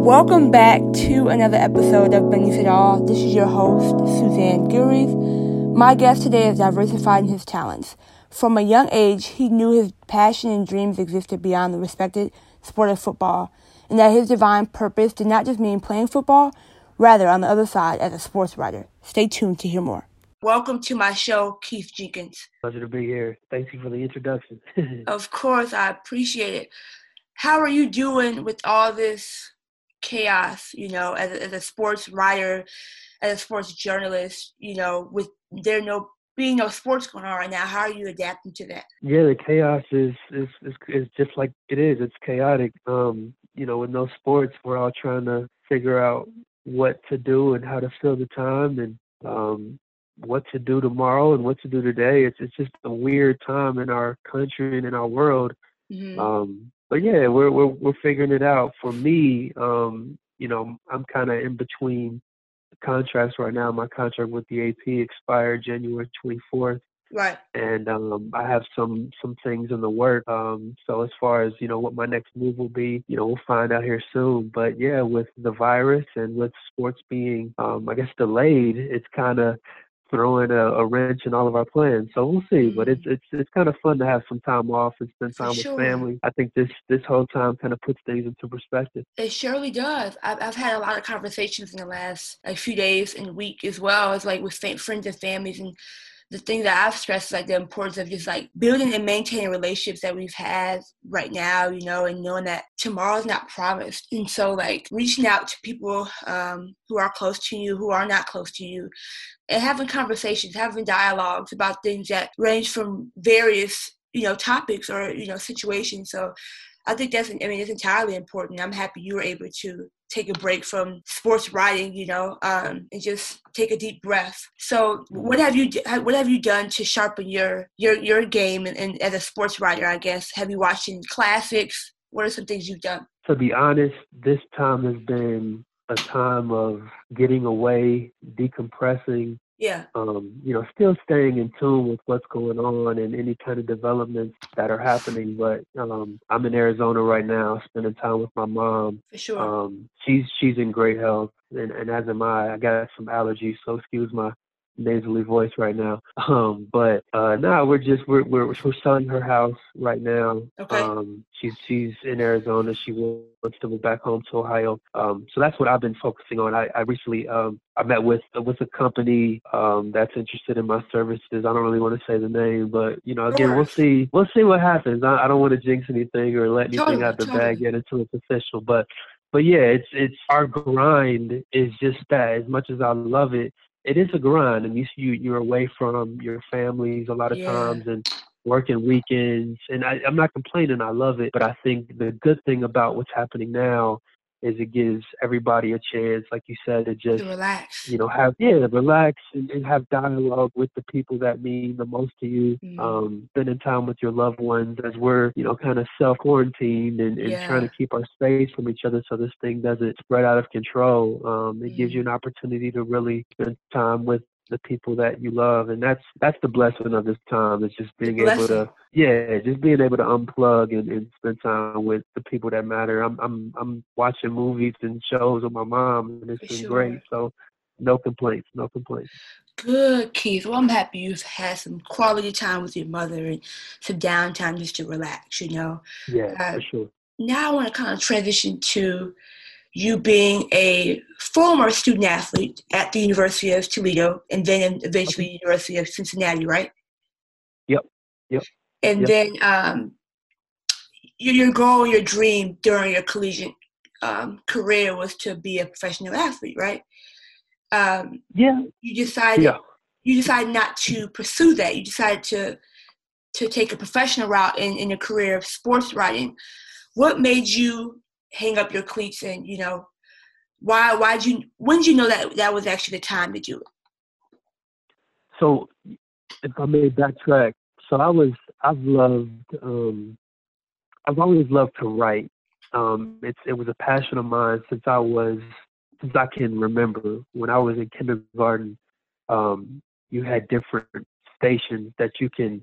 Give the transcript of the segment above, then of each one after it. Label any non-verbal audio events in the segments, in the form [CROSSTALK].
Welcome back to another episode of Beneath It All. This is your host, Suzanne Gilreath. My guest today is diversified in his talents. From a young age, he knew his passion and dreams existed beyond the respected sport of football, and that his divine purpose did not just mean playing football, rather, on the other side, as a sports writer. Stay tuned to hear more. Welcome to my show, Keith Jenkins. Pleasure to be here. Thank you for the introduction. [LAUGHS] of course, I appreciate it. How are you doing with all this chaos, you know, as a, as a sports writer, as a sports journalist, you know, with there no being no sports going on right now, how are you adapting to that? Yeah, the chaos is is is, is just like it is. It's chaotic. Um, you know, with no sports, we're all trying to figure out what to do and how to fill the time and um what to do tomorrow and what to do today. It's it's just a weird time in our country and in our world. Mm-hmm. Um, but yeah, we're we're we're figuring it out. For me, um, you know, I'm kind of in between contracts right now. My contract with the AP expired January 24th. Right. And um, I have some some things in the work. Um, so as far as you know, what my next move will be, you know, we'll find out here soon. But yeah, with the virus and with sports being, um, I guess, delayed, it's kind of throwing a, a, wrench in all of our plans. So we'll see. Mm-hmm. But it's it's it's kind of fun to have some time off and spend time with family. I think this this whole time kind of puts things into perspective. It surely does. I've I've had a lot of conversations in the last like few days and week as well as like with friends and families and the thing that I've stressed is like the importance of just like building and maintaining relationships that we've had right now, you know, and knowing that tomorrow's not promised. And so like reaching out to people um, who are close to you, who are not close to you, and having conversations, having dialogues about things that range from various, you know, topics or, you know, situations. So I think that's, I mean, it's entirely important. I'm happy you were able to take a break from sports writing, you know, um, and just take a deep breath. So, what have you what have you done to sharpen your your your game and, and as a sports writer? I guess have you watched any classics? What are some things you've done? To be honest, this time has been a time of getting away, decompressing, yeah. Um, you know, still staying in tune with what's going on and any kind of developments that are happening. But um, I'm in Arizona right now, spending time with my mom. For sure. Um, she's she's in great health, and, and as am I. I got some allergies, so excuse my nasally voice right now. [LAUGHS] Um, but uh, now we're just we're, we're we're selling her house right now. Okay. Um, she's she's in Arizona. She wants to move back home to Ohio. Um, so that's what I've been focusing on. I, I recently um I met with with a company um that's interested in my services. I don't really want to say the name, but you know, again, we'll see we'll see what happens. I, I don't want to jinx anything or let anything totally, out the totally. bag yet until it's official. But but yeah, it's it's our grind is just that. As much as I love it, it is a grind, and you you you're away from your families a lot of yeah. times, and working weekends. And I, I'm not complaining; I love it. But I think the good thing about what's happening now is it gives everybody a chance, like you said, to just to relax. You know, have yeah, relax and, and have dialogue with the people that mean the most to you. Mm. Um, spending time with your loved ones as we're, you know, kind of self quarantined and, and yeah. trying to keep our space from each other so this thing doesn't spread out of control. Um, it mm. gives you mm. an opportunity to really spend time with the people that you love and that's that's the blessing of this time is just being able to yeah just being able to unplug and, and spend time with the people that matter. I'm i'm i'm watching movies and shows with my mom and it's For been sure. great so no complaints no complaints. Good keith. Well i'm happy you've had some quality time with your mother and some downtime just to relax you know? Yeah uh, for sure. now i want to kind of transition to you being a former student athlete at the University of Toledo and then eventually okay. University of Cincinnati, right? Yep. Yep. And yep. then um, your goal, your dream during your collegiate um, career was to be a professional athlete, right? Um, yeah. You decided. Yeah. You decided not to pursue that. You decided to to take a professional route in, in a career of sports writing. What made you hang up your cleats and you know why why did you when did you know that that was actually the time to do it? So if i may backtrack so i was i've loved um i've always loved to write. Um it's it was a passion of mine since i was since i can remember. When i was in kindergarten um you had different stations that you can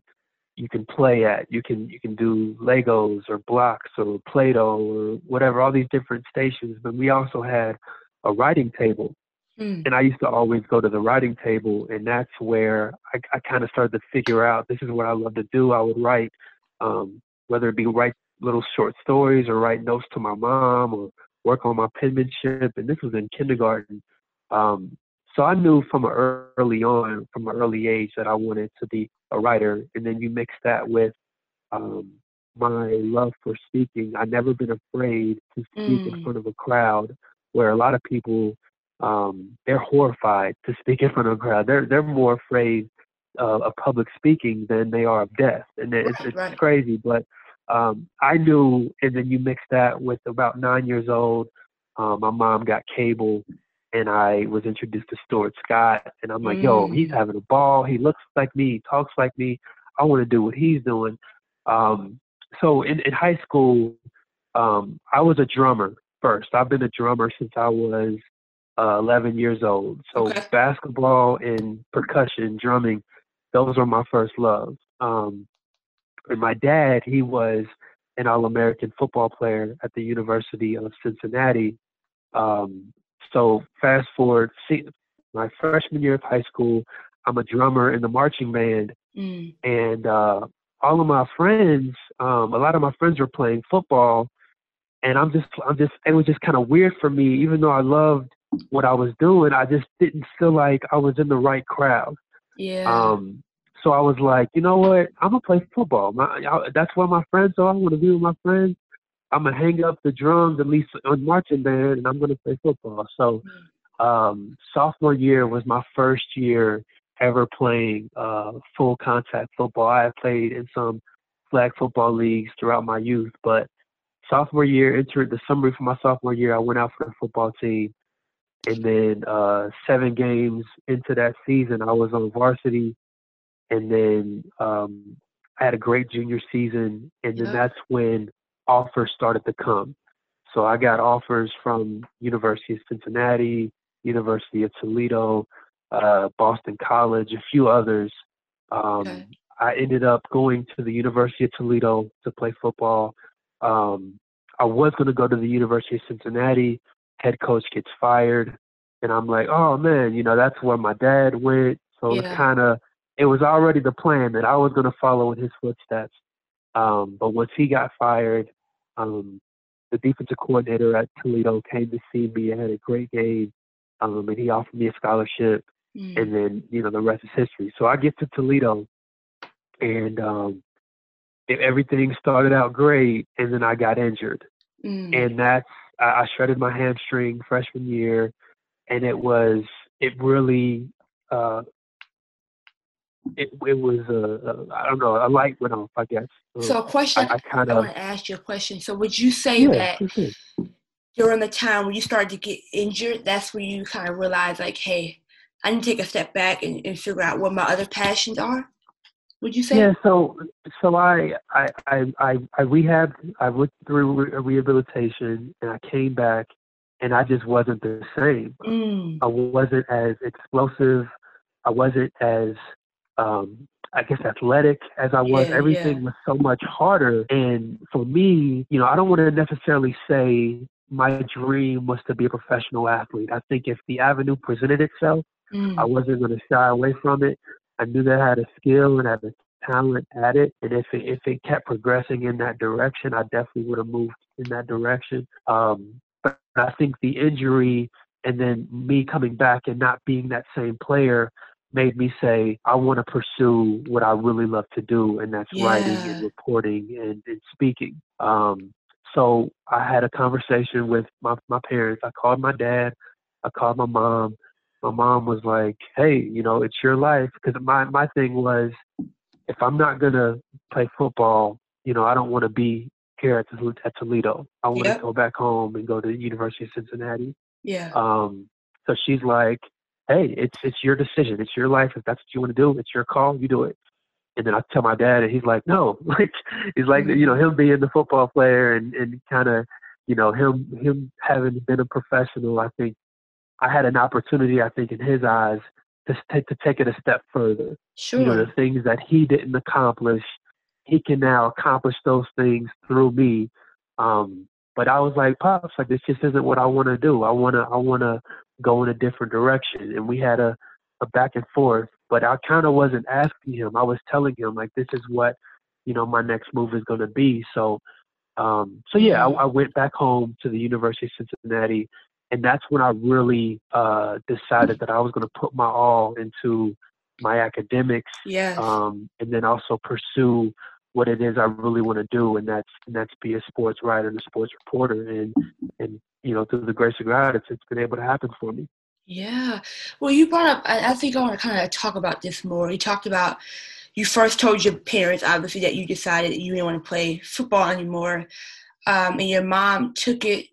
you can play at. You can you can do Legos or blocks or Play-Doh or whatever, all these different stations. But we also had a writing table. Mm. And I used to always go to the writing table, and that's where I, I kind of started to figure out this is what I love to do. I would write, um, whether it be write little short stories or write notes to my mom or work on my penmanship. And this was in kindergarten. Um, so I knew from early on, from an early age, that I wanted to be a writer. And then you mix that with um, my love for speaking. I've never been afraid to speak mm. in front of a crowd, where a lot of people um, they're horrified to speak in front of a crowd. They're they're more afraid uh, of public speaking than they are of death, and it's, it's right. crazy. But um, I knew, and then you mix that with about nine years old. Um, my mom got cable, and I was introduced to Stuart Scott, and I'm like, mm. yo, he's having a ball. He looks like me, he talks like me. I want to do what he's doing. Um, so in, in high school, um, I was a drummer first. I've been a drummer since I was uh, 11 years old. So okay. basketball and percussion, drumming, those were my first loves. Um, and my dad, he was an All-American football player at the University of Cincinnati. Um, so fast forward, see, my freshman year of high school, I'm a drummer in the marching band, mm. and uh, all of my friends, um, a lot of my friends were playing football, and I'm just, I'm just, it was just kind of weird for me, even though I loved what I was doing, I just didn't feel like I was in the right crowd. Yeah. Um, so I was like, you know what? I'm gonna play football. My, I, that's where my friends are. I want to be with my friends. I'm gonna hang up the drums at least on marching band, and I'm gonna play football. So, um, sophomore year was my first year ever playing uh, full contact football. I have played in some flag football leagues throughout my youth, but sophomore year, entered the summer for my sophomore year, I went out for the football team, and then uh, seven games into that season, I was on varsity, and then um, I had a great junior season, and then yeah. that's when offers started to come. So I got offers from University of Cincinnati, University of Toledo, uh, Boston College, a few others. Um, okay. I ended up going to the University of Toledo to play football. Um, I was going to go to the University of Cincinnati. Head coach gets fired, and I'm like, oh man, you know that's where my dad went. So yeah. it kind of it was already the plan that I was going to follow in his footsteps. Um, but once he got fired, um, the defensive coordinator at Toledo came to see me. I had a great game, um, and he offered me a scholarship. Mm. And then, you know, the rest is history. So I get to Toledo, and um, everything started out great, and then I got injured. Mm. And that's, I, I shredded my hamstring freshman year, and it was, it really uh, it, it was a, a I don't know a light went off I guess. So, a question I, I kind of want to ask you a question. So would you say yeah, that during the time when you started to get injured, that's when you kind of realized like, hey, I need to take a step back and, and figure out what my other passions are? Would you say? Yeah. So so I I I I, I rehabbed. I went through re- rehabilitation and I came back and I just wasn't the same. Mm. I wasn't as explosive. I wasn't as um, I guess athletic as I was. Yeah, Everything yeah. was so much harder. And for me, you know, I don't want to necessarily say my dream was to be a professional athlete. I think if the avenue presented itself, mm. I wasn't going to shy away from it. I knew that I had a skill and I had a talent at it. And if it, if it kept progressing in that direction, I definitely would have moved in that direction. Um, but I think the injury and then me coming back and not being that same player made me say, I want to pursue what I really love to do, and that's yeah. writing and reporting and, and speaking. Um, so I had a conversation with my, my parents. I called my dad. I called my mom. My mom was like, "Hey, you know, it's your life." Because my my thing was, if I'm not gonna play football, you know, I don't want to be here at, at Toledo. I want to yep. go back home and go to the University of Cincinnati. Yeah. Um. So she's like, hey, it's it's your decision, it's your life. If that's what you want to do, it's your call. You do it. And then I tell my dad, and he's like, no, [LAUGHS] like he's like, you know, him being the football player and and kind of, you know, him him having been a professional. I think I had an opportunity. I think in his eyes to take to take it a step further. Sure. You know, the things that he didn't accomplish, he can now accomplish those things through me. Um, but I was like, pops, like this just isn't what I want to do. I wanna I wanna go in a different direction. And we had a a back and forth. But I kind of wasn't asking him. I was telling him like this is what you know my next move is going to be. So um, so yeah, I, I went back home to the University of Cincinnati and that's when I really uh, decided that I was going to put my all into my academics, yes. um, and then also pursue what it is I really want to do, and that's and that's be a sports writer and a sports reporter, and and you know through the grace of God, it's it's been able to happen for me. Yeah, well, you brought up. I, I think I want to kind of talk about this more. You talked about you first told your parents, obviously, that you decided that you didn't want to play football anymore, um, and your mom took it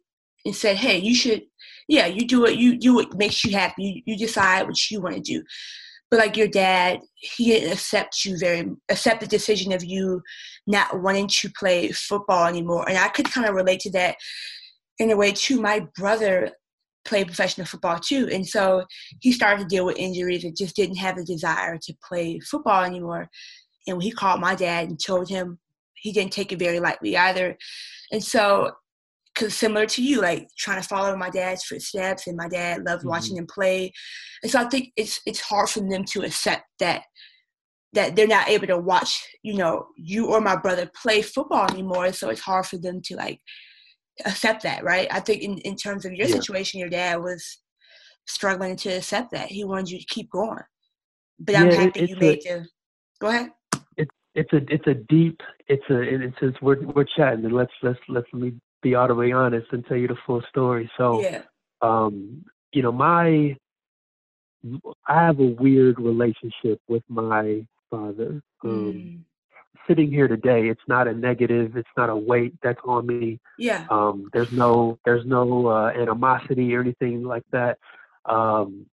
and said, "Hey, you should yeah, you do it. You do what makes you happy. You, you decide what you want to do. But like your dad, he didn't accept you very accept the decision of you not wanting to play football anymore. And I could kind of relate to that in a way too. My brother played professional football too, and so he started to deal with injuries and just didn't have the desire to play football anymore. And he called my dad and told him, he didn't take it very lightly either. And so because similar to you, like trying to follow my dad's footsteps, and my dad loved mm-hmm. watching him play, and so I think it's it's hard for them to accept that that they're not able to watch, you know, you or my brother play football anymore. So it's hard for them to like accept that, right? I think in, in terms of your yeah. situation, your dad was struggling to accept that. He wanted you to keep going. But I'm happy it, you made a, the go ahead. It's it's a it's a deep it's a it's since we're we're chatting and let's let's let's let me be all the way honest and tell you the full story. So, yeah. um, you know, my I have a weird relationship with my father. Um, mm. Sitting here today, it's not a negative. It's not a weight that's on me. Yeah. Um, there's no there's no uh, animosity or anything like that. Um,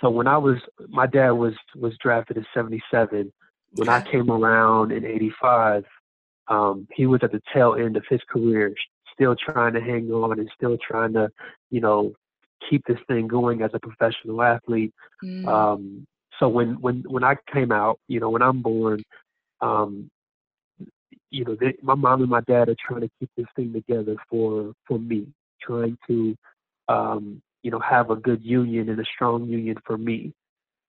so when I was my dad was was drafted in '77. When. I came around in '85, um, he was at the tail end of his career, still trying to hang on and still trying to, you know, keep this thing going as a professional athlete. Mm. Um, so when when when I came out, you know, when I'm born, um, you know, they, my mom and my dad are trying to keep this thing together for for me, trying to, um, you know, have a good union and a strong union for me.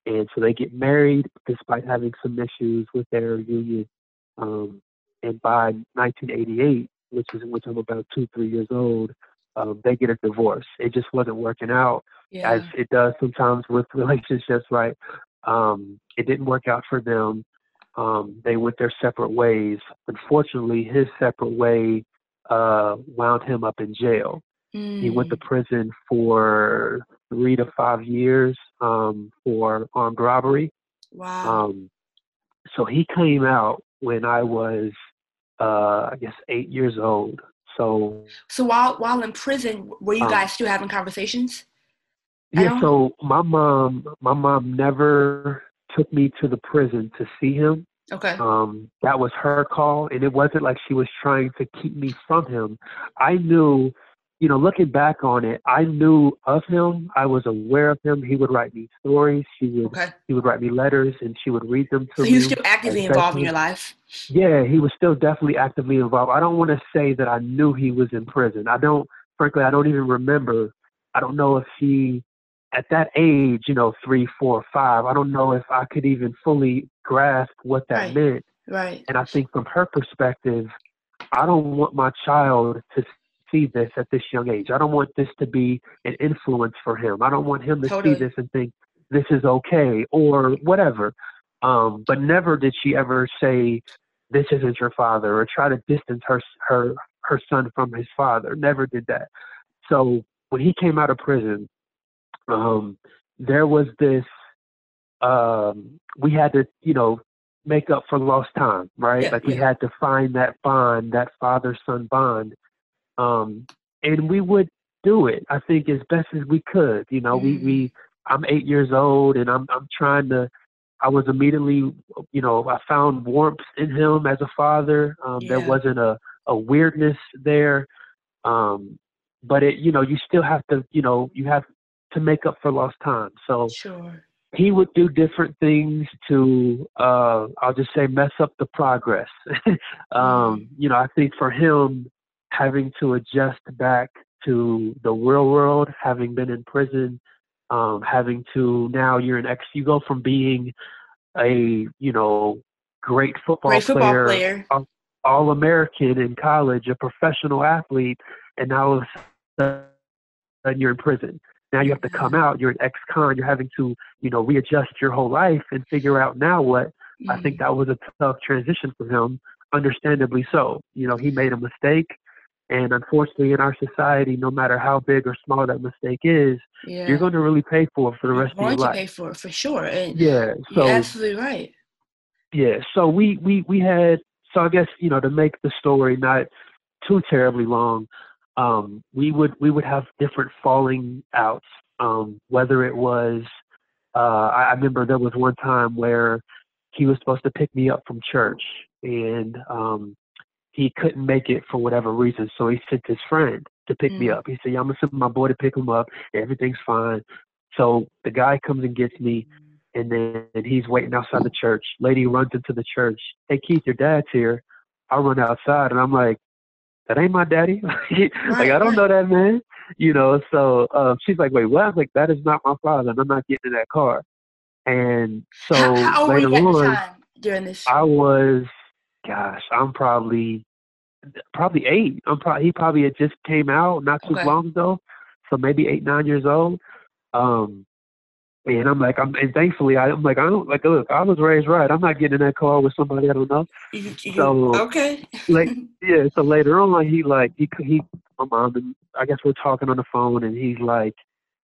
And so they get married despite having some issues with their union. Um, and by 1988, which is which I'm about two, three years old, um, they get a divorce. It just wasn't working out yeah. as it does sometimes with [LAUGHS] relationships, right? Um, it didn't work out for them. Um, they went their separate ways. Unfortunately, his separate way uh, wound him up in jail. Mm. He went to mm. prison for three to five years um, for armed robbery. Wow. Um, so he came out when I was uh, I guess eight years old. So so while while in prison, were you um, guys still having conversations? Yeah. So my mom, my mom never took me to the prison to see him. Okay. Um, that was her call, and it wasn't like she was trying to keep me from him. I knew you know, looking back on it, I knew of him. I was aware of him. He would write me stories. She would okay. he would write me letters, and she would read them to me. So he was still actively involved in your life. Yeah, he was still definitely actively involved. I don't want to say that I knew he was in prison. I don't. Frankly, I don't even remember. I don't know if he, at that age, you know, three, four, five. I don't know if I could even fully grasp what that right. meant. Right. And I think from her perspective, I don't want my child to see this at this young age. I don't want this to be an influence for him. I don't want him to totally. see this and think this is okay or whatever. Um, but never did she ever say this isn't your father or try to distance her her her son from his father. Never did that. So when he came out of prison, um, there was this. Um, we had to, you know, make up for lost time, right? Yeah, like yeah. we had to find that bond, that father son bond. Um, and we would do it, I think, as best as we could. You know, mm we, we, mm-hmm. I'm eight years old and I'm, I'm trying to, I was immediately, you know, I found warmth in him as a father. Um, yeah. There wasn't a, a weirdness there. Um, but it, you know, you still have to, you know, you have to make up for lost time. So, sure. he would do different things to uh I'll just say mess up the progress. [LAUGHS] um, you know, I think for him having to adjust back to the real world, having been in prison, um, having to now you're an ex you go from being a, you know, great football, great football player, player. all, all American in college, a professional athlete, and now all of a sudden you're in prison. Now you have to come out. You're an ex-con. You're having to, you know, readjust your whole life and figure out now what. Mm-hmm. I think mm-hmm. that was a tough transition for him, understandably so. You know, he made a mistake, and unfortunately, in our society, no matter how big or small that mistake is, yeah. you're going to really pay for it for the rest you're of your life. pay for it for sure. And yeah, so absolutely right. Yeah, so we we we had so I guess you know to make the story not too terribly long um, we would we would have different falling outs. Um, whether it was, uh, I, I remember there was one time where he was supposed to pick me up from church, and um, he couldn't make it for whatever reason, so he sent his friend to pick mm. me up. He said, "Yeah, I'm gonna send my boy to pick him up. Everything's fine." So the guy comes and gets me, and then and he's waiting outside the church. Lady runs into the church. Hey Keith, your dad's here. I run outside, and I'm like, that ain't my daddy. [LAUGHS] like I don't know that man. You know, so um, she's like, wait, what? I'm like, that is not my father, and I'm not getting in that car. And so [LAUGHS] how, how later on, during this, I was, gosh, I'm probably, probably eight. I'm probably he probably had just came out not too okay. long ago, so maybe eight, nine years old. Um, and I'm like, I'm, and thankfully, I, am like, I don't like. Look, I was raised right. I'm not getting in that car with somebody I don't know. So okay, like, [LAUGHS] yeah. So later on, he like, he he, my mom, and I guess we're talking on the phone, and he's like,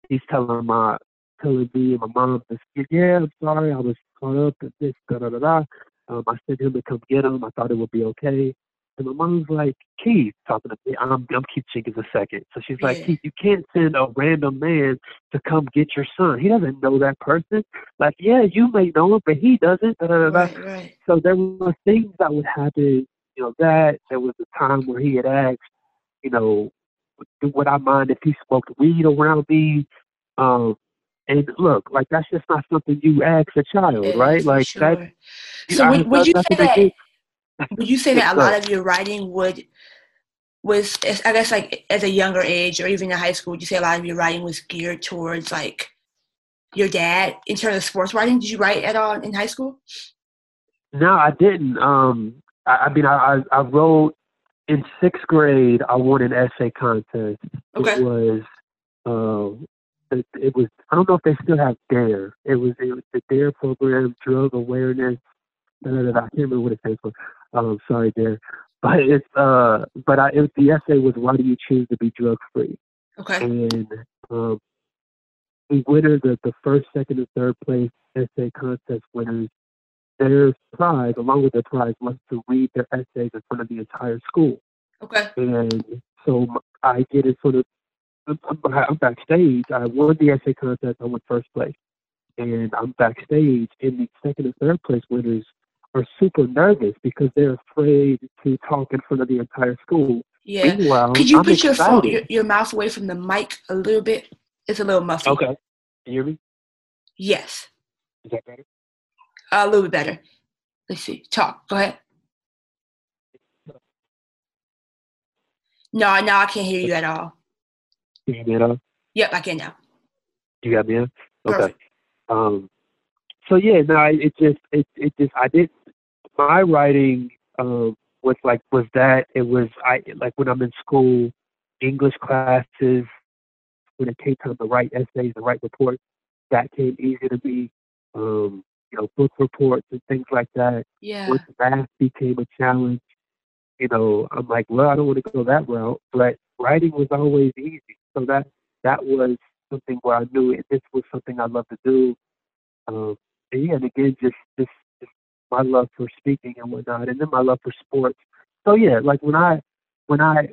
he's telling my, telling me and my mom, yeah, I'm sorry, I was caught up at this, da da da da. Um, I sent him to come get him. I thought it would be okay. And my mom's like, Keith, talking to me. I'm, I'm Keith Jenkins a second. So she's like, yeah. Keith, you can't send a random man to come get your son. He doesn't know that person. Like, yeah, you may know him, but he doesn't. Da, da, da, right, right. So there were things that would happen, you know, that there was a time where he had asked, you know, would I mind if he smoked weed around me? Um, and look, like that's just not something you ask a child, yeah, right? Like sure. that. So would, would you say that? Would you say that a lot of your writing would was I guess like as a younger age or even in high school, would you say a lot of your writing was geared towards like your dad in terms of sports writing? Did you write at all in high school? No, I didn't. Um, I, I mean, I, I wrote in sixth grade. I won an essay contest. Okay. It was, uh, it, it was. I don't know if they still have Dare. It was, it was the Dare program, drug awareness. I can't remember what it stands for. Um, sorry, there, but it's uh, but I it, the essay was why do you choose to be drug free? Okay. And um, the winner, the the first, second, and third place essay contest winners, their prize, along with their prize, was to read their essays in front of the entire school. Okay. And so I get it sort of. I'm backstage. I won the essay contest. I won first place, and I'm backstage. And the second and third place winners are super nervous because they're afraid to talk in front of the entire school. Yeah. Meanwhile, Could you I'm put your phone, your, your, mouth away from the mic a little bit? It's a little muffled. Okay. Can you hear me? Yes. Is that better? a little bit better. Let's see. Talk. Go ahead. No, no, I can't hear you at all. Can you hear me all? Yep, I can now. You got me in? Okay. Perfect. Um, so yeah, no, it just it it just I did my writing um, was like was that it was I like when I'm in school, English classes, when it came time to write essays and write reports, that came easy to me. Um, you know, book reports and things like that. Yeah. Once math became a challenge, you know, I'm like, well, I don't want to go that route, but writing was always easy. So that that was something where I knew this was something I love to do. Um, and yeah, and again, just just just my love for speaking and whatnot, and then my love for sports. So yeah, like when I when I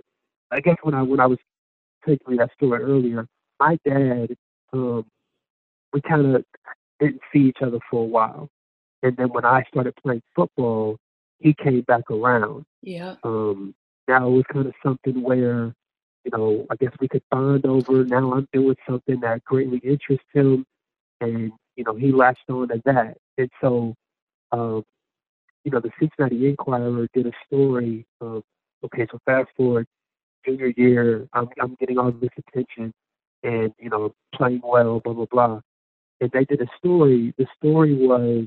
I guess when I when I was taking that story earlier, my dad, um, we kind of didn't see each other for a while, and then when I started playing football, he came back around. Yeah. Um, now it was kind of something where, you know, I guess we could bond over. Now I'm doing something that greatly interests him, and you know, he latched on to that. And so, um, you know, the Cincinnati Enquirer did a story. Um, okay, so fast forward junior year, I'm, I'm getting all this attention and, you know, playing well, blah, blah, blah. And they did a story. The story was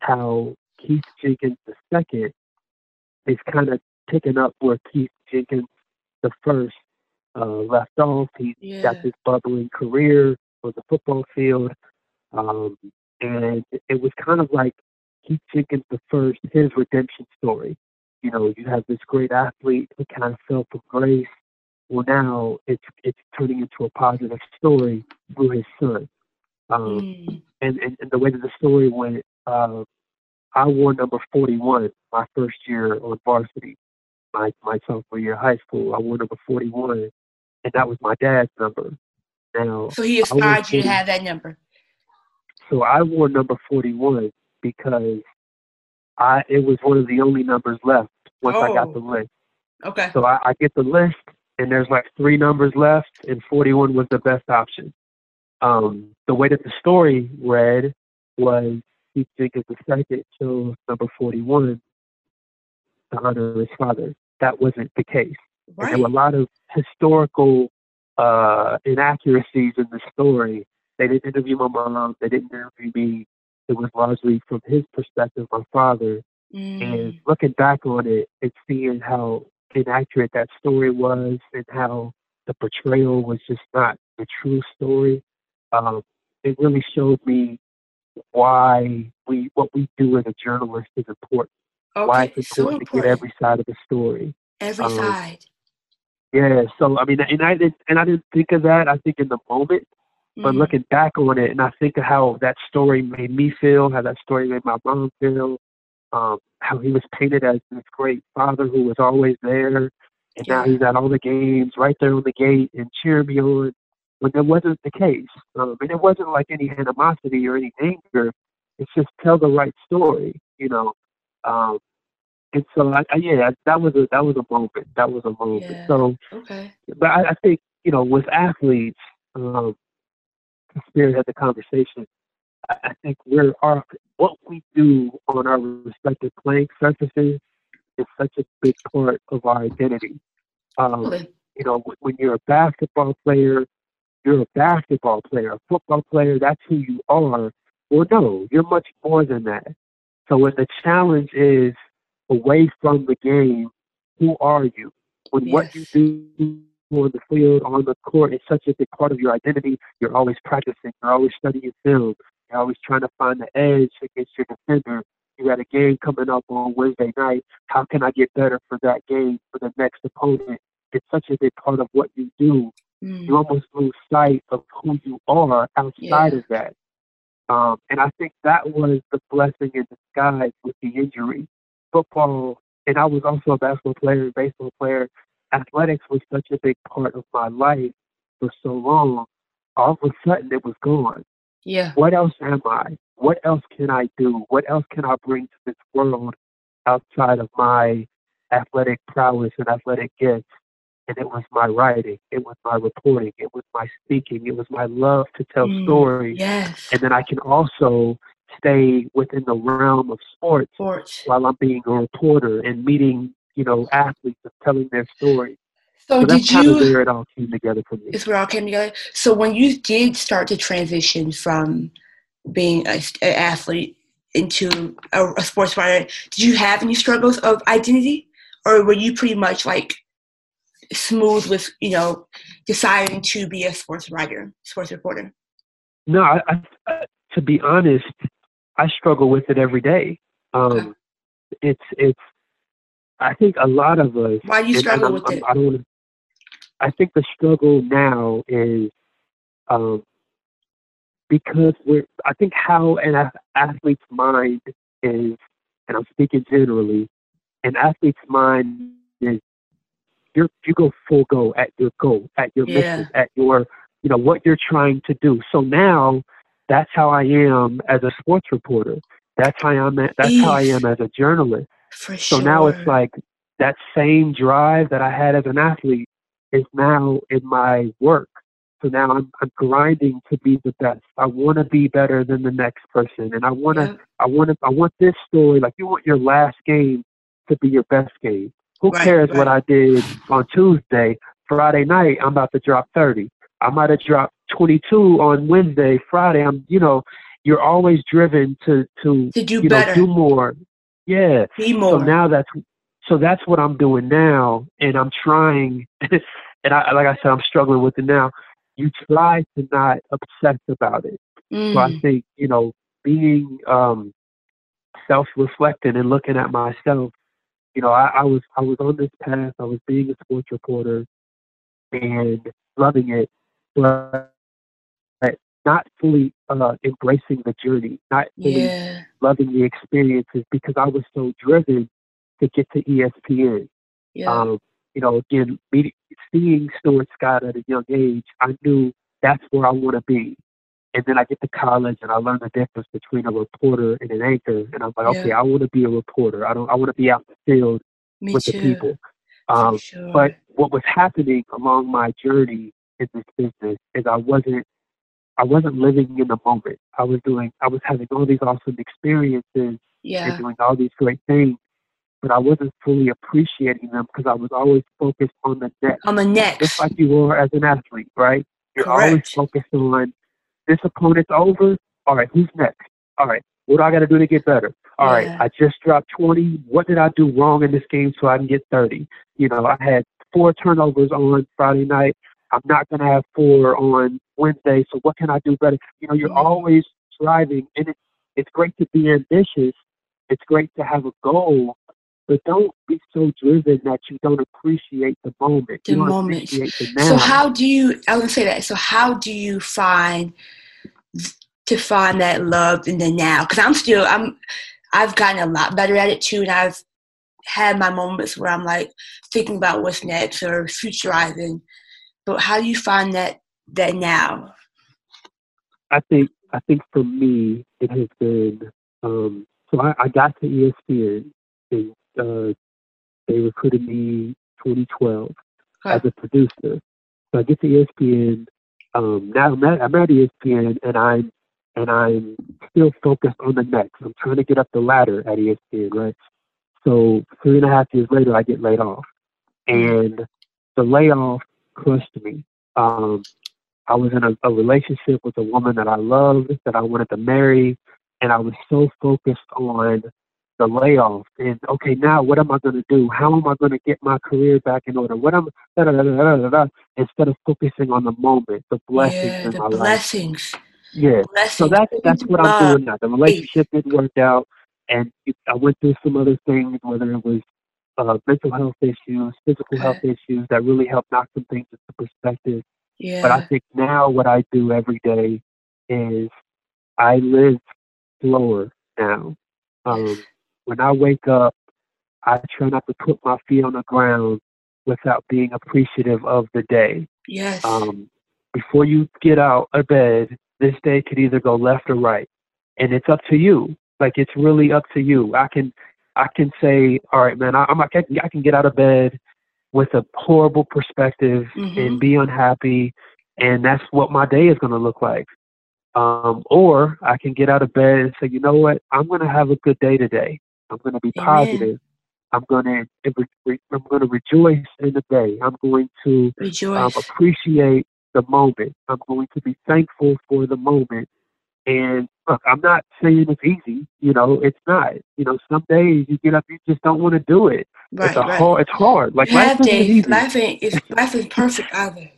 how Keith Jenkins II is kind of picking up where Keith Jenkins the first uh, left off. He yeah. got this bubbling career on the football field. Um, and it was kind of like Keith Jenkins the first, his redemption story. You know, you have this great athlete who kind of fell from grace. Well, now it's it's turning into a positive story through his son. Um, mm. and, and, and the way that the story went, uh, I wore number 41 my first year on varsity, my, my sophomore year of high school. I wore number 41, and that was my dad's number. Now, so he inspired you to have that number. So I wore number 41 because I it was one of the only numbers left once oh. I got the oh. list. Okay. So I, I get the list, and there's like three numbers left, and 41 was the best option. Um, the way that the story read was Keith Jenkins II chose number 41 to honor his father. That wasn't the case. Right. there were a lot of historical uh, inaccuracies in the story. They didn't interview my mom. They didn't interview me. It was largely from his perspective, my father. Mm. And looking back on it and seeing how inaccurate that story was and how the portrayal was just not the true story, um, it really showed me why we what we do as a journalist is important. Okay, why it's important, so important, to get every side of the story. Every um, side. Yeah. So I mean, and I didn't and I didn't think of that. I think in the moment, mm-hmm. but looking back on it, and I think of how that story made me feel, how that story made my mom feel, um, how he was painted as this great father who was always there, and yeah. now he's at all the games, right there on the gate, and cheering me on when that wasn't the case. Um, and it wasn't like any animosity or any anger. It's just tell the right story, you know. Um, and so, I, I, yeah, that was a that was a moment. That was a moment. Yeah. So, okay. But I, I think you know, with athletes, um, Spirit had the conversation. I, I think we're our what we do on our respective playing surfaces is such a big part of our identity. Um, okay. You know, when you're a basketball player, you're a basketball player, a football player, that's who you are. Well, no, you're much more than that. So when the challenge is away from the game, who are you? When yes. what you do on the field, on the court, is such a big part of your identity, you're always practicing, you're always studying film, you're always trying to find the edge against your defender. You got a game coming up on Wednesday night. How can I get better for that game for the next opponent? It's such a big part of what you do Mm. You almost lose sight of who you are outside yeah. of that. Um, and I think that was the blessing in disguise with the injury. Football, and I was also a basketball player, baseball player. Athletics was such a big part of my life for so long. All of a sudden, it was gone. Yeah. What else am I? What else can I do? What else can I bring to this world outside of my athletic prowess and athletic gifts? and it was my writing, it was my reporting, it was my speaking, it was my love to tell mm, stories. Yes. And then I can also stay within the realm of sports, sports. while I'm being a reporter and meeting, you know, athletes and telling their stories. So, so did that's you? Kind of where it all came together for me. It's where it all came together. So when you did start to transition from being an athlete into a, a sports writer, did you have any struggles of identity, or were you pretty much like smooth with you know deciding to be a sports writer, sports reporter? No, I, I, to be honest, I struggle with it every day. Um. It's it's. I think a lot of us. Why you struggle with it? I don't. Wanna, I think the struggle now is um, because we're. I think how an athlete's mind is, and I'm speaking generally, an athlete's mind is you you go full go at your goal, at your yeah. mission, at your you know what you're trying to do. So now that's how I am as a sports reporter. That's how I'm. That's Eef. how I am as a journalist. For so sure. now it's like that same drive that I had as an athlete is now in my work. So now I'm, I'm grinding to be the best. I want to be better than the next person, and I want to. Yeah. I want to. I want this story. Like you want your last game to be your best game. Who right, cares right. what I did on Tuesday? Friday night, I'm about to drop 30. I might have dropped 22 on Wednesday. Friday, I'm. You know, you're always driven to to, to do you better, know, do more. Yeah. Be more. So now that's so that's what I'm doing now, and I'm trying. [LAUGHS] and I, like I said, I'm struggling with it now. You try to not obsess about it. Mm. So I mm. think you know, being um, self-reflecting and looking at myself. You know, I, I was I was on this path. I was being a sports reporter and loving it, but not fully uh, embracing the journey, not fully yeah. loving the experiences because I was so driven to get to ESPN. Yeah. Um, you know, again, meeting, seeing Stuart Scott at a young age, I knew that's where I want to be. And then I get to college and I learn the difference between a reporter and an anchor. And I'm like, yeah. okay, I want to be a reporter. I don't. I want to be out in the field Me with too. the people. Um, sure. But what was happening along my journey in this business is I wasn't. I wasn't living in the moment. I was doing. I was having all these awesome experiences yeah. and doing all these great things but I wasn't fully appreciating them because I was always focused on the next. On the next. Just like you are as an athlete, right? You're Correct. always focused on this opponent's over. All right, who's next? All right, what do I got to do to get better? All yeah. right, I just dropped 20. What did I do wrong in this game so I can get 30? You know, I had four turnovers on Friday night. I'm not going to have four on Wednesday. So what can I do better? You know, you're mm-hmm. always striving, and it's it's great to be ambitious. It's great to have a goal, but don't be so driven that you don't appreciate the moment. The moment. The so how do you? I would say that. So how do you find to find that love in the now? Because I'm still I'm I've gotten a lot better at it too, and I've had my moments where I'm like thinking about what's next or futurizing. But how do you find that that now? I think I think for me it has been um, so I, I got to ESPN in uh, they recruited me 2012 as a producer. So I get to ESPN. Um, now I'm at, I'm at ESPN and I'm and I'm still focused on the next. I'm trying to get up the ladder at ESPN, right? So three and a half years later, I get laid off, and the layoff crushed me. Um, I was in a, a relationship with a woman that I loved, that I wanted to marry, and I was so focused on the layoff and okay now what am I going to do? How am I going to get my career back in order? What am da, da, da, da, instead of focusing on the moment, the blessings yeah, in the my blessings. life. Yeah. Blessings. Yeah so that's that's what I'm doing now. The relationship didn't work out, and I went through some other things, whether it was uh, mental health issues, physical health issues, that really helped knock some things into perspective. Yeah. But I think now what I do every day is I live slower now. Um, [LAUGHS] when I wake up, I try not to put my feet on the ground without being appreciative of the day. Yes. Um, before you get out of bed, this day could either go left or right, and it's up to you. Like it's really up to you. I can, I can say, all right, man, I, I'm, I can, I can get out of bed with a horrible perspective mm-hmm. and be unhappy, and that's what my day is going to look like. Um, or I can get out of bed and say, you know what, I'm going to have a good day today. I'm going to be Amen. positive. I'm going to I'm going to rejoice in the day. I'm going to um, appreciate the moment. I'm going to be thankful for the moment. And look, I'm not saying it's easy. You know, it's not. You know, some days you get up, you just don't want to do it. Right, it's a right. hard. It's hard. Like life, days, life ain't is life is perfect either.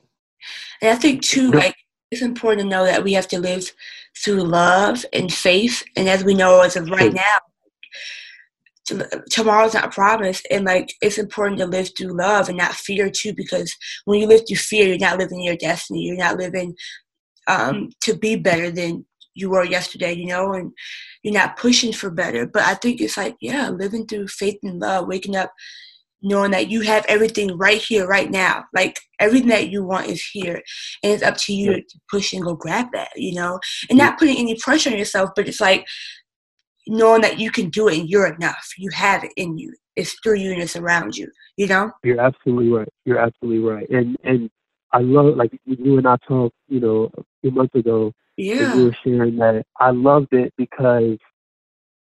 And I think too, like it's important to know that we have to live through love and faith. And as we know, as of right now, tomorrow's not promised and like it's important to live through love and not fear too because when you live through fear you're not living your destiny you're not living um, to be better than you were yesterday you know and you're not pushing for better but i think it's like yeah living through faith and love waking up knowing that you have everything right here right now like everything that you want is here and it's up to you to push and go grab that you know and not putting any pressure on yourself but it's like knowing that you can do it and you're enough. You have it in you. It's through you and it's around you. You know. You're absolutely right. You're absolutely right. And and I love like you and I talked, you know, a few months ago. Yeah. you were sharing that. I loved it because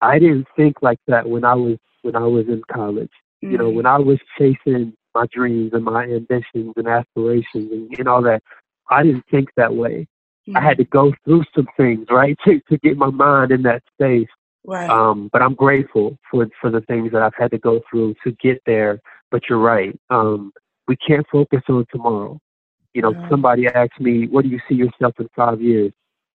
I didn't think like that when I was when I was in college. Mm-hmm. You know, mm. when I was chasing my dreams and my ambitions and aspirations and, and all that, I didn't think that way. Mm-hmm. I had to mm. go through some things, right, [LAUGHS] to to get my mind in that space. Right. Um, but I'm grateful for for the things that I've had to go through to get there. But you're right. Um, we can't focus on tomorrow. You know, yeah. somebody asked me, "What do you see yourself in five years?"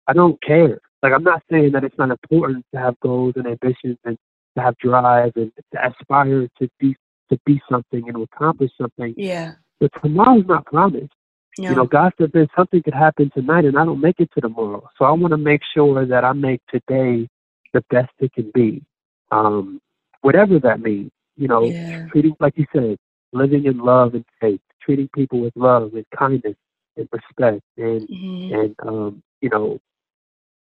I don't care. Like I'm not saying that it's not important to have goals and ambitions and to have drive and to aspire to be to be something and to accomplish something. Yeah. But tomorrow's not promised. No. You know, God forbid something could happen tonight and I don't make it to tomorrow. So I want to make sure that I make today the best it can be. Um, whatever that means. You know, yeah. treating like you said, living in love and faith, treating people with love and kindness and respect and mm-hmm. and um, you know,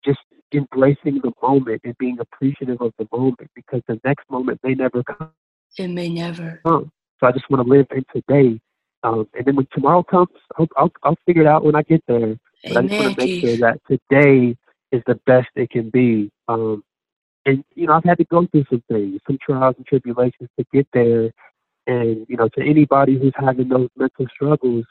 just embracing the moment and being appreciative of the moment because the next moment may never come. It may never. Come. So I just want to live in today. Um, and then when tomorrow comes, I'll, I'll, I'll figure it out when I get there. But Amen, I just want to make sure that today is the best it can be. Um, and you know, I've had to go through some things, some trials and tribulations to get there. And you know, to anybody who's having those mental struggles,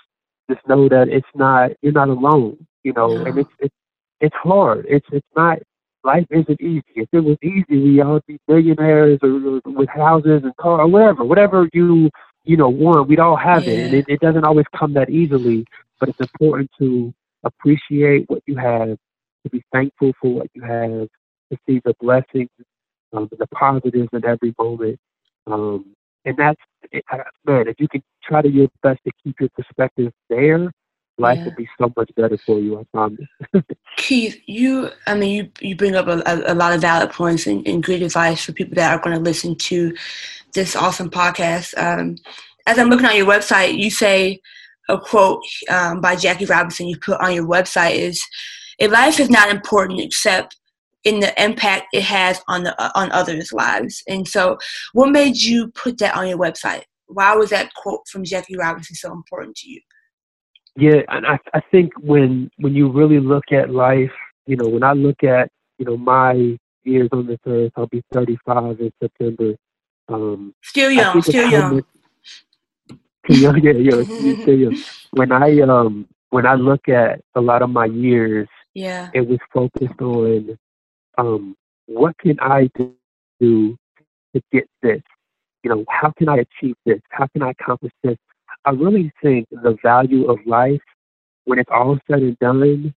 just know that it's not you're not alone. You know, no. and it's it's it's hard. It's it's not life isn't easy. If it was easy, we all be millionaires or, or with houses and cars or whatever, whatever you you know want. We'd all have yeah. it, and it, it doesn't always come that easily. But it's important to appreciate what you have, to be thankful for what you have, to see the blessings, um, the positives in every moment. Um, and that's man, if you can try to your best to keep your perspective there, life yeah. will be so much better for you. I promise. [LAUGHS] Keith, you, I mean, you you bring up a, a, a lot of valid points and, and, great advice for people that are going to listen to this awesome podcast. Um, as I'm looking on your website, you say a quote um, by Jackie Robinson you put on your website is, "A life is not important except." in the impact it has on the on others' lives. And so, what made you put that on your website? Why was that quote from Jackie Robinson so important to you? Yeah, and I I think when when you really look at life, you know, when I look at you know my years on this earth, I'll be 35 in September. Um, still young, still young. [LAUGHS] Still young, yeah, [LAUGHS] yeah, still young. When I um when I look at a lot of my years, yeah, it was focused on um what can I do to get this? You know, how can I achieve this? How can I accomplish this? I really think the value of life, when it's all said and done,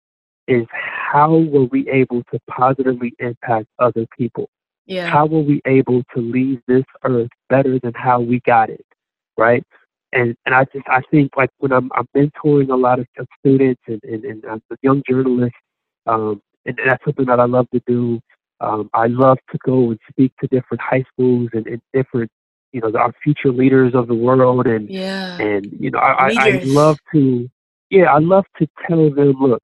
is how were we able to positively impact other people? Yeah. How were we able to leave this earth better than how we got it? Right? And and I just I think like when I'm I'm mentoring a lot of students and, and, and I'm a young journalist, um, and that's something that I love to do. Um, I love to go and speak to different high schools and, and different you know our future leaders of the world and yeah. and you know I, I, I love to yeah I love to tell them look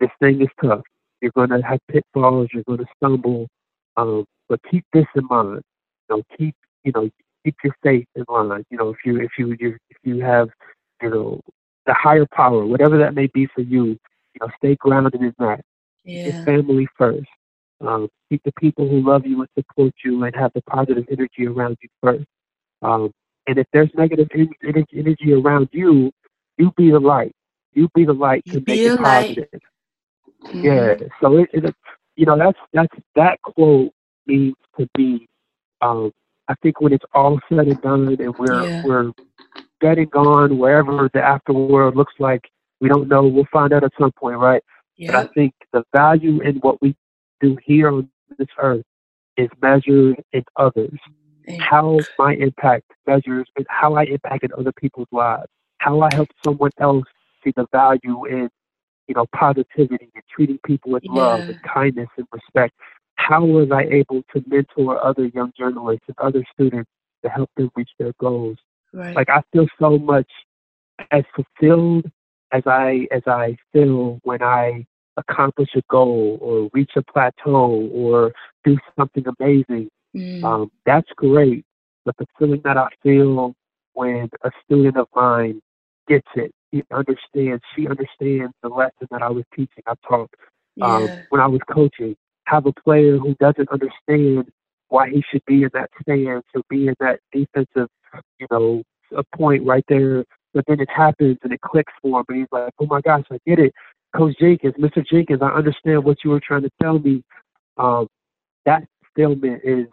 this thing is tough. You're going to have pitfalls you're going to stumble um, but keep this in mind. You know keep you know keep your faith in line you know if you if you if you have you know the higher power whatever that may be for you you know stay grounded in that. Yeah. your family first um, keep the people who love you and support you and have the positive energy around you first. Um, and if there's negative energy, energy around you, you be the light. You be the light you to make it positive. Mm-hmm. Yeah. So it, it, you know, that's that's that quote means to be. Um, I think when it's all said and done, and we're yeah. we're getting gone wherever the afterworld looks like, we don't know. We'll find out at some point, right? Yeah. But I think the value in what we do here on this earth is measured in others. How my impact measures is how I impacted other people's lives. How I helped someone else see the value in, you know, positivity and treating people with yeah. love and kindness and respect. How was I able to mentor other young journalists and other students to help them reach their goals? Right. Like I feel so much as fulfilled as I as I feel when I accomplish a goal or reach a plateau or do something amazing. Mm. Um, that's great. But the feeling that I feel when a student of mine gets it, he understands, she understands the lesson that I was teaching. I taught um, yeah. when I was coaching. Have a player who doesn't understand why he should be in that stance or be in that defensive, you know, a point right there. But then it happens and it clicks for him, and he's like, "Oh my gosh, I get it, Coach Jenkins, Mr. Jenkins, I understand what you were trying to tell me." Um, that fulfillment is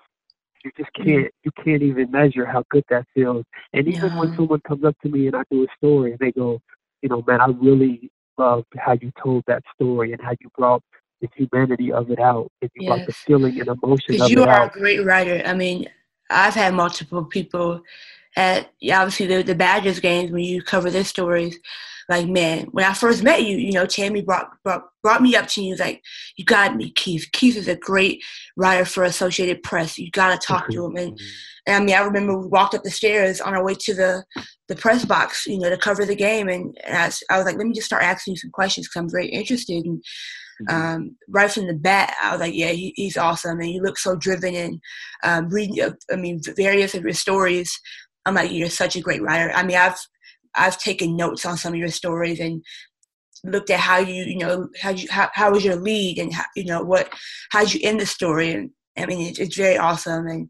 you just mm-hmm. can't you can't even measure how good that feels. And even yeah. when someone comes up to me and I do a story and they go, you know, man, I really love how you told that story and how you brought the humanity of it out and you yes. brought the feeling and emotion of you it are out. a great writer. I mean, I've had multiple people at obviously the, the Badgers games when you cover their stories like, man, when I first met you, you know, Tammy brought, brought, brought me up to you. like, you got me, Keith. Keith is a great writer for Associated Press. You got to talk to him. And, and I mean, I remember we walked up the stairs on our way to the, the press box, you know, to cover the game. And, and I, was, I, was, like, let me just start asking you some questions because I'm very interested. And mm-hmm. um, right from the bat, I was like, yeah, he, he's awesome. And you look so driven and um, reading, uh, I mean, various of your stories. I'm like, you're such a great writer. I mean, I've I've taken notes on some of your stories and looked at how you you know how you how, how was your lead and how, you know what how'd you end the story and I mean it's, it's very awesome and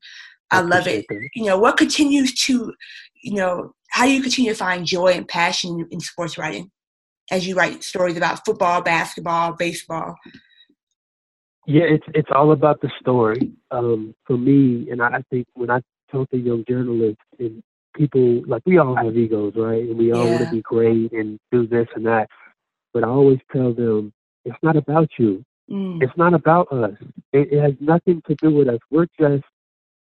I, I love it. That. You know what continues to you know how do you continue to find joy and passion in sports writing as you write stories about football, basketball, baseball. Yeah, it's it's all about the story. Um, for me, and I, I think when I talk to young journalists, and people like we all have egos, right? And we all yeah. want to be great and do this and that. But I always tell them it's not about you. Mm. It's not about us. It, it, has nothing to do with us. We're just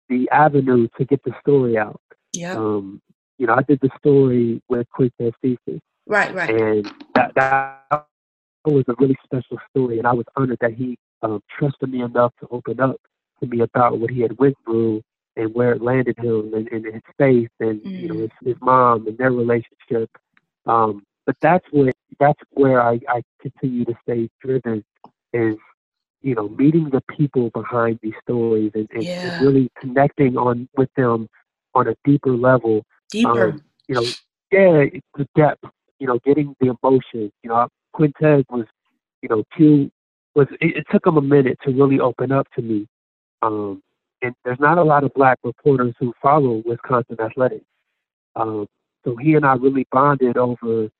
the avenue to get the story out. Yeah. Um, you know, I did the story with Quintez Cephus. Right, right. And that that was a really special story, and I was honored that he um, trusted me enough to open up to me about what he had went through and where it landed him and, and his faith and mm. you know his, his mom and their relationship. Um, but that's what that's where I, I continue to stay driven is you know meeting the people behind these stories and, and, yeah. and really connecting on with them on a deeper level. Deeper. Um, you know, yeah, the depth. You know, getting the emotion. You know, Quintez was, you know, too was. It, it took him a minute to really open up to me. Um, and there's not a lot of black reporters who follow Wisconsin athletics. Um, so he and I really bonded over, you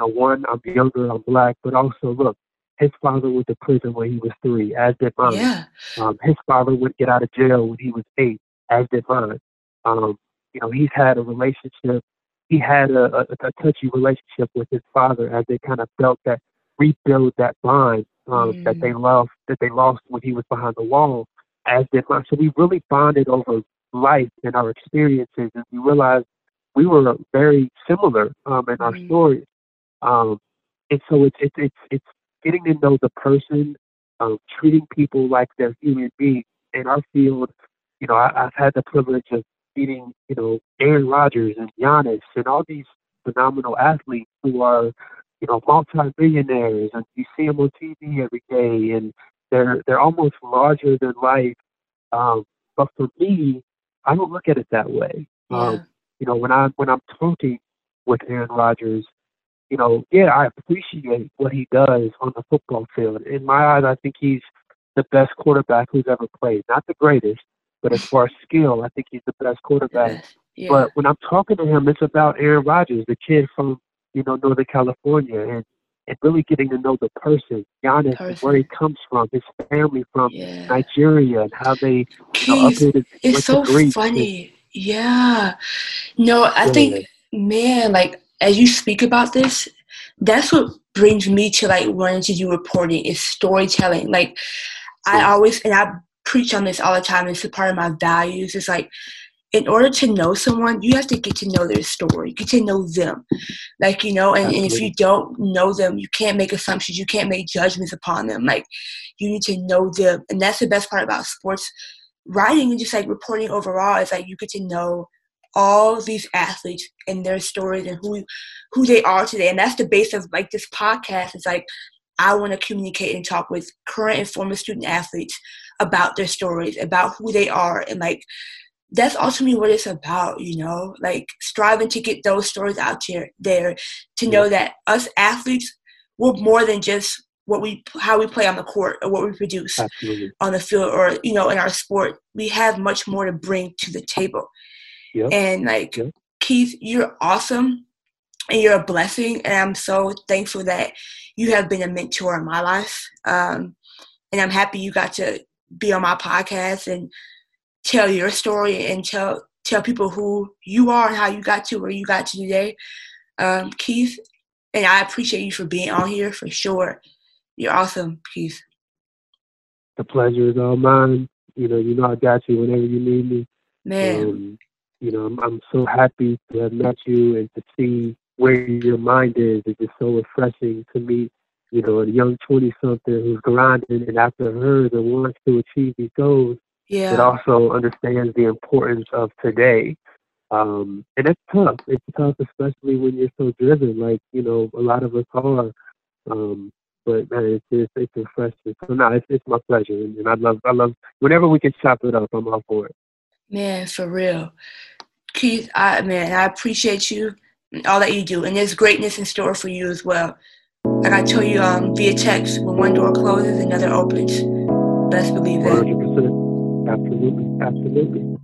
know, one, I'm younger, I'm black, but also look, his father went to prison when he was three, as did mine. Yeah. Um, his father would get out of jail when he was eight, as did mine. Um, you know, he's had a relationship. He had a, a, a touchy relationship with his father as they kind of felt that rebuild that bond um, mm. that they loved that they lost when he was behind the wall as did mine. So we really bonded over life and our experiences, and we realized we were very similar um, in our mm-hmm. stories. Um, and so it's it's it's it's getting to know the person, um, treating people like they're human beings. In our field, you know, I, I've had the privilege of meeting, you know, Aaron Rodgers and Giannis and all these phenomenal athletes who are, you know, multi-millionaires, and you see them on TV every day, and they're they're almost larger than life. Um, but for me, I don't look at it that way. Yeah. Um, you know, when I when I'm talking with Aaron Rodgers, you know, yeah, I appreciate what he does on the football field. In my eyes, I think he's the best quarterback who's ever played. Not the greatest, but as far as skill, I think he's the best quarterback. Yeah. But when I'm talking to him, it's about Aaron Rodgers, the kid from you know Northern California, and and really getting to know the person, Giannis, person. where he comes from, his family from yeah. Nigeria, and how they you know, updated. It's so funny. Yeah. No, I think, man, like as you speak about this, that's what brings me to like wanting to do reporting is storytelling. Like I always and I preach on this all the time. It's a part of my values. It's like in order to know someone, you have to get to know their story, get to know them. Like, you know, and, and, if you don't know them, you can't make assumptions, you can't make judgments upon them. Like, you need to know them. And that's the best part about sports writing and just like reporting overall is like you get to know all these athletes and their stories and who who they are today. And that's the base of like this podcast. It's like I want to communicate and talk with current and former student athletes about their stories, about who they are, and like that's ultimately what it's about, you know, like striving to get those stories out there, there to know that us athletes, we're more than just what we how we play on the court or what we produce Absolutely. on the field or you know in our sport. We have much more to bring to the table. Yep. And like Yep. Keith, you're awesome and you're a blessing. And I'm so thankful that you have been a mentor in my life. Um, and I'm happy you got to be on my podcast and tell your story and tell tell people who you are and how you got to where you got to today. Um, Keith, and I appreciate you for being on here for sure. You're awesome, Keith. The pleasure is all mine. You know, you know I got you whenever you need me. Man, Um, you know, I'm, I'm so happy to have met you and to see where your mind is. It's just so refreshing to meet, you know, a young 20 something who's grinding and after her that wants to achieve these goals, yeah. but also understands the importance of today. Um, and it's tough. It's tough, especially when you're so driven, like, you know, a lot of us are. Um, but man, it's just, it's refreshing. So no, it's, it's my pleasure. And, and I love, I love, whenever we can chop it up, I'm all for it. Man, for real. Keith, I man, I appreciate you and all that you do. And there's greatness in store for you as well. Like I told you um, via text, when one door closes, another opens. Best believe that. 100%. Absolutely. Absolutely.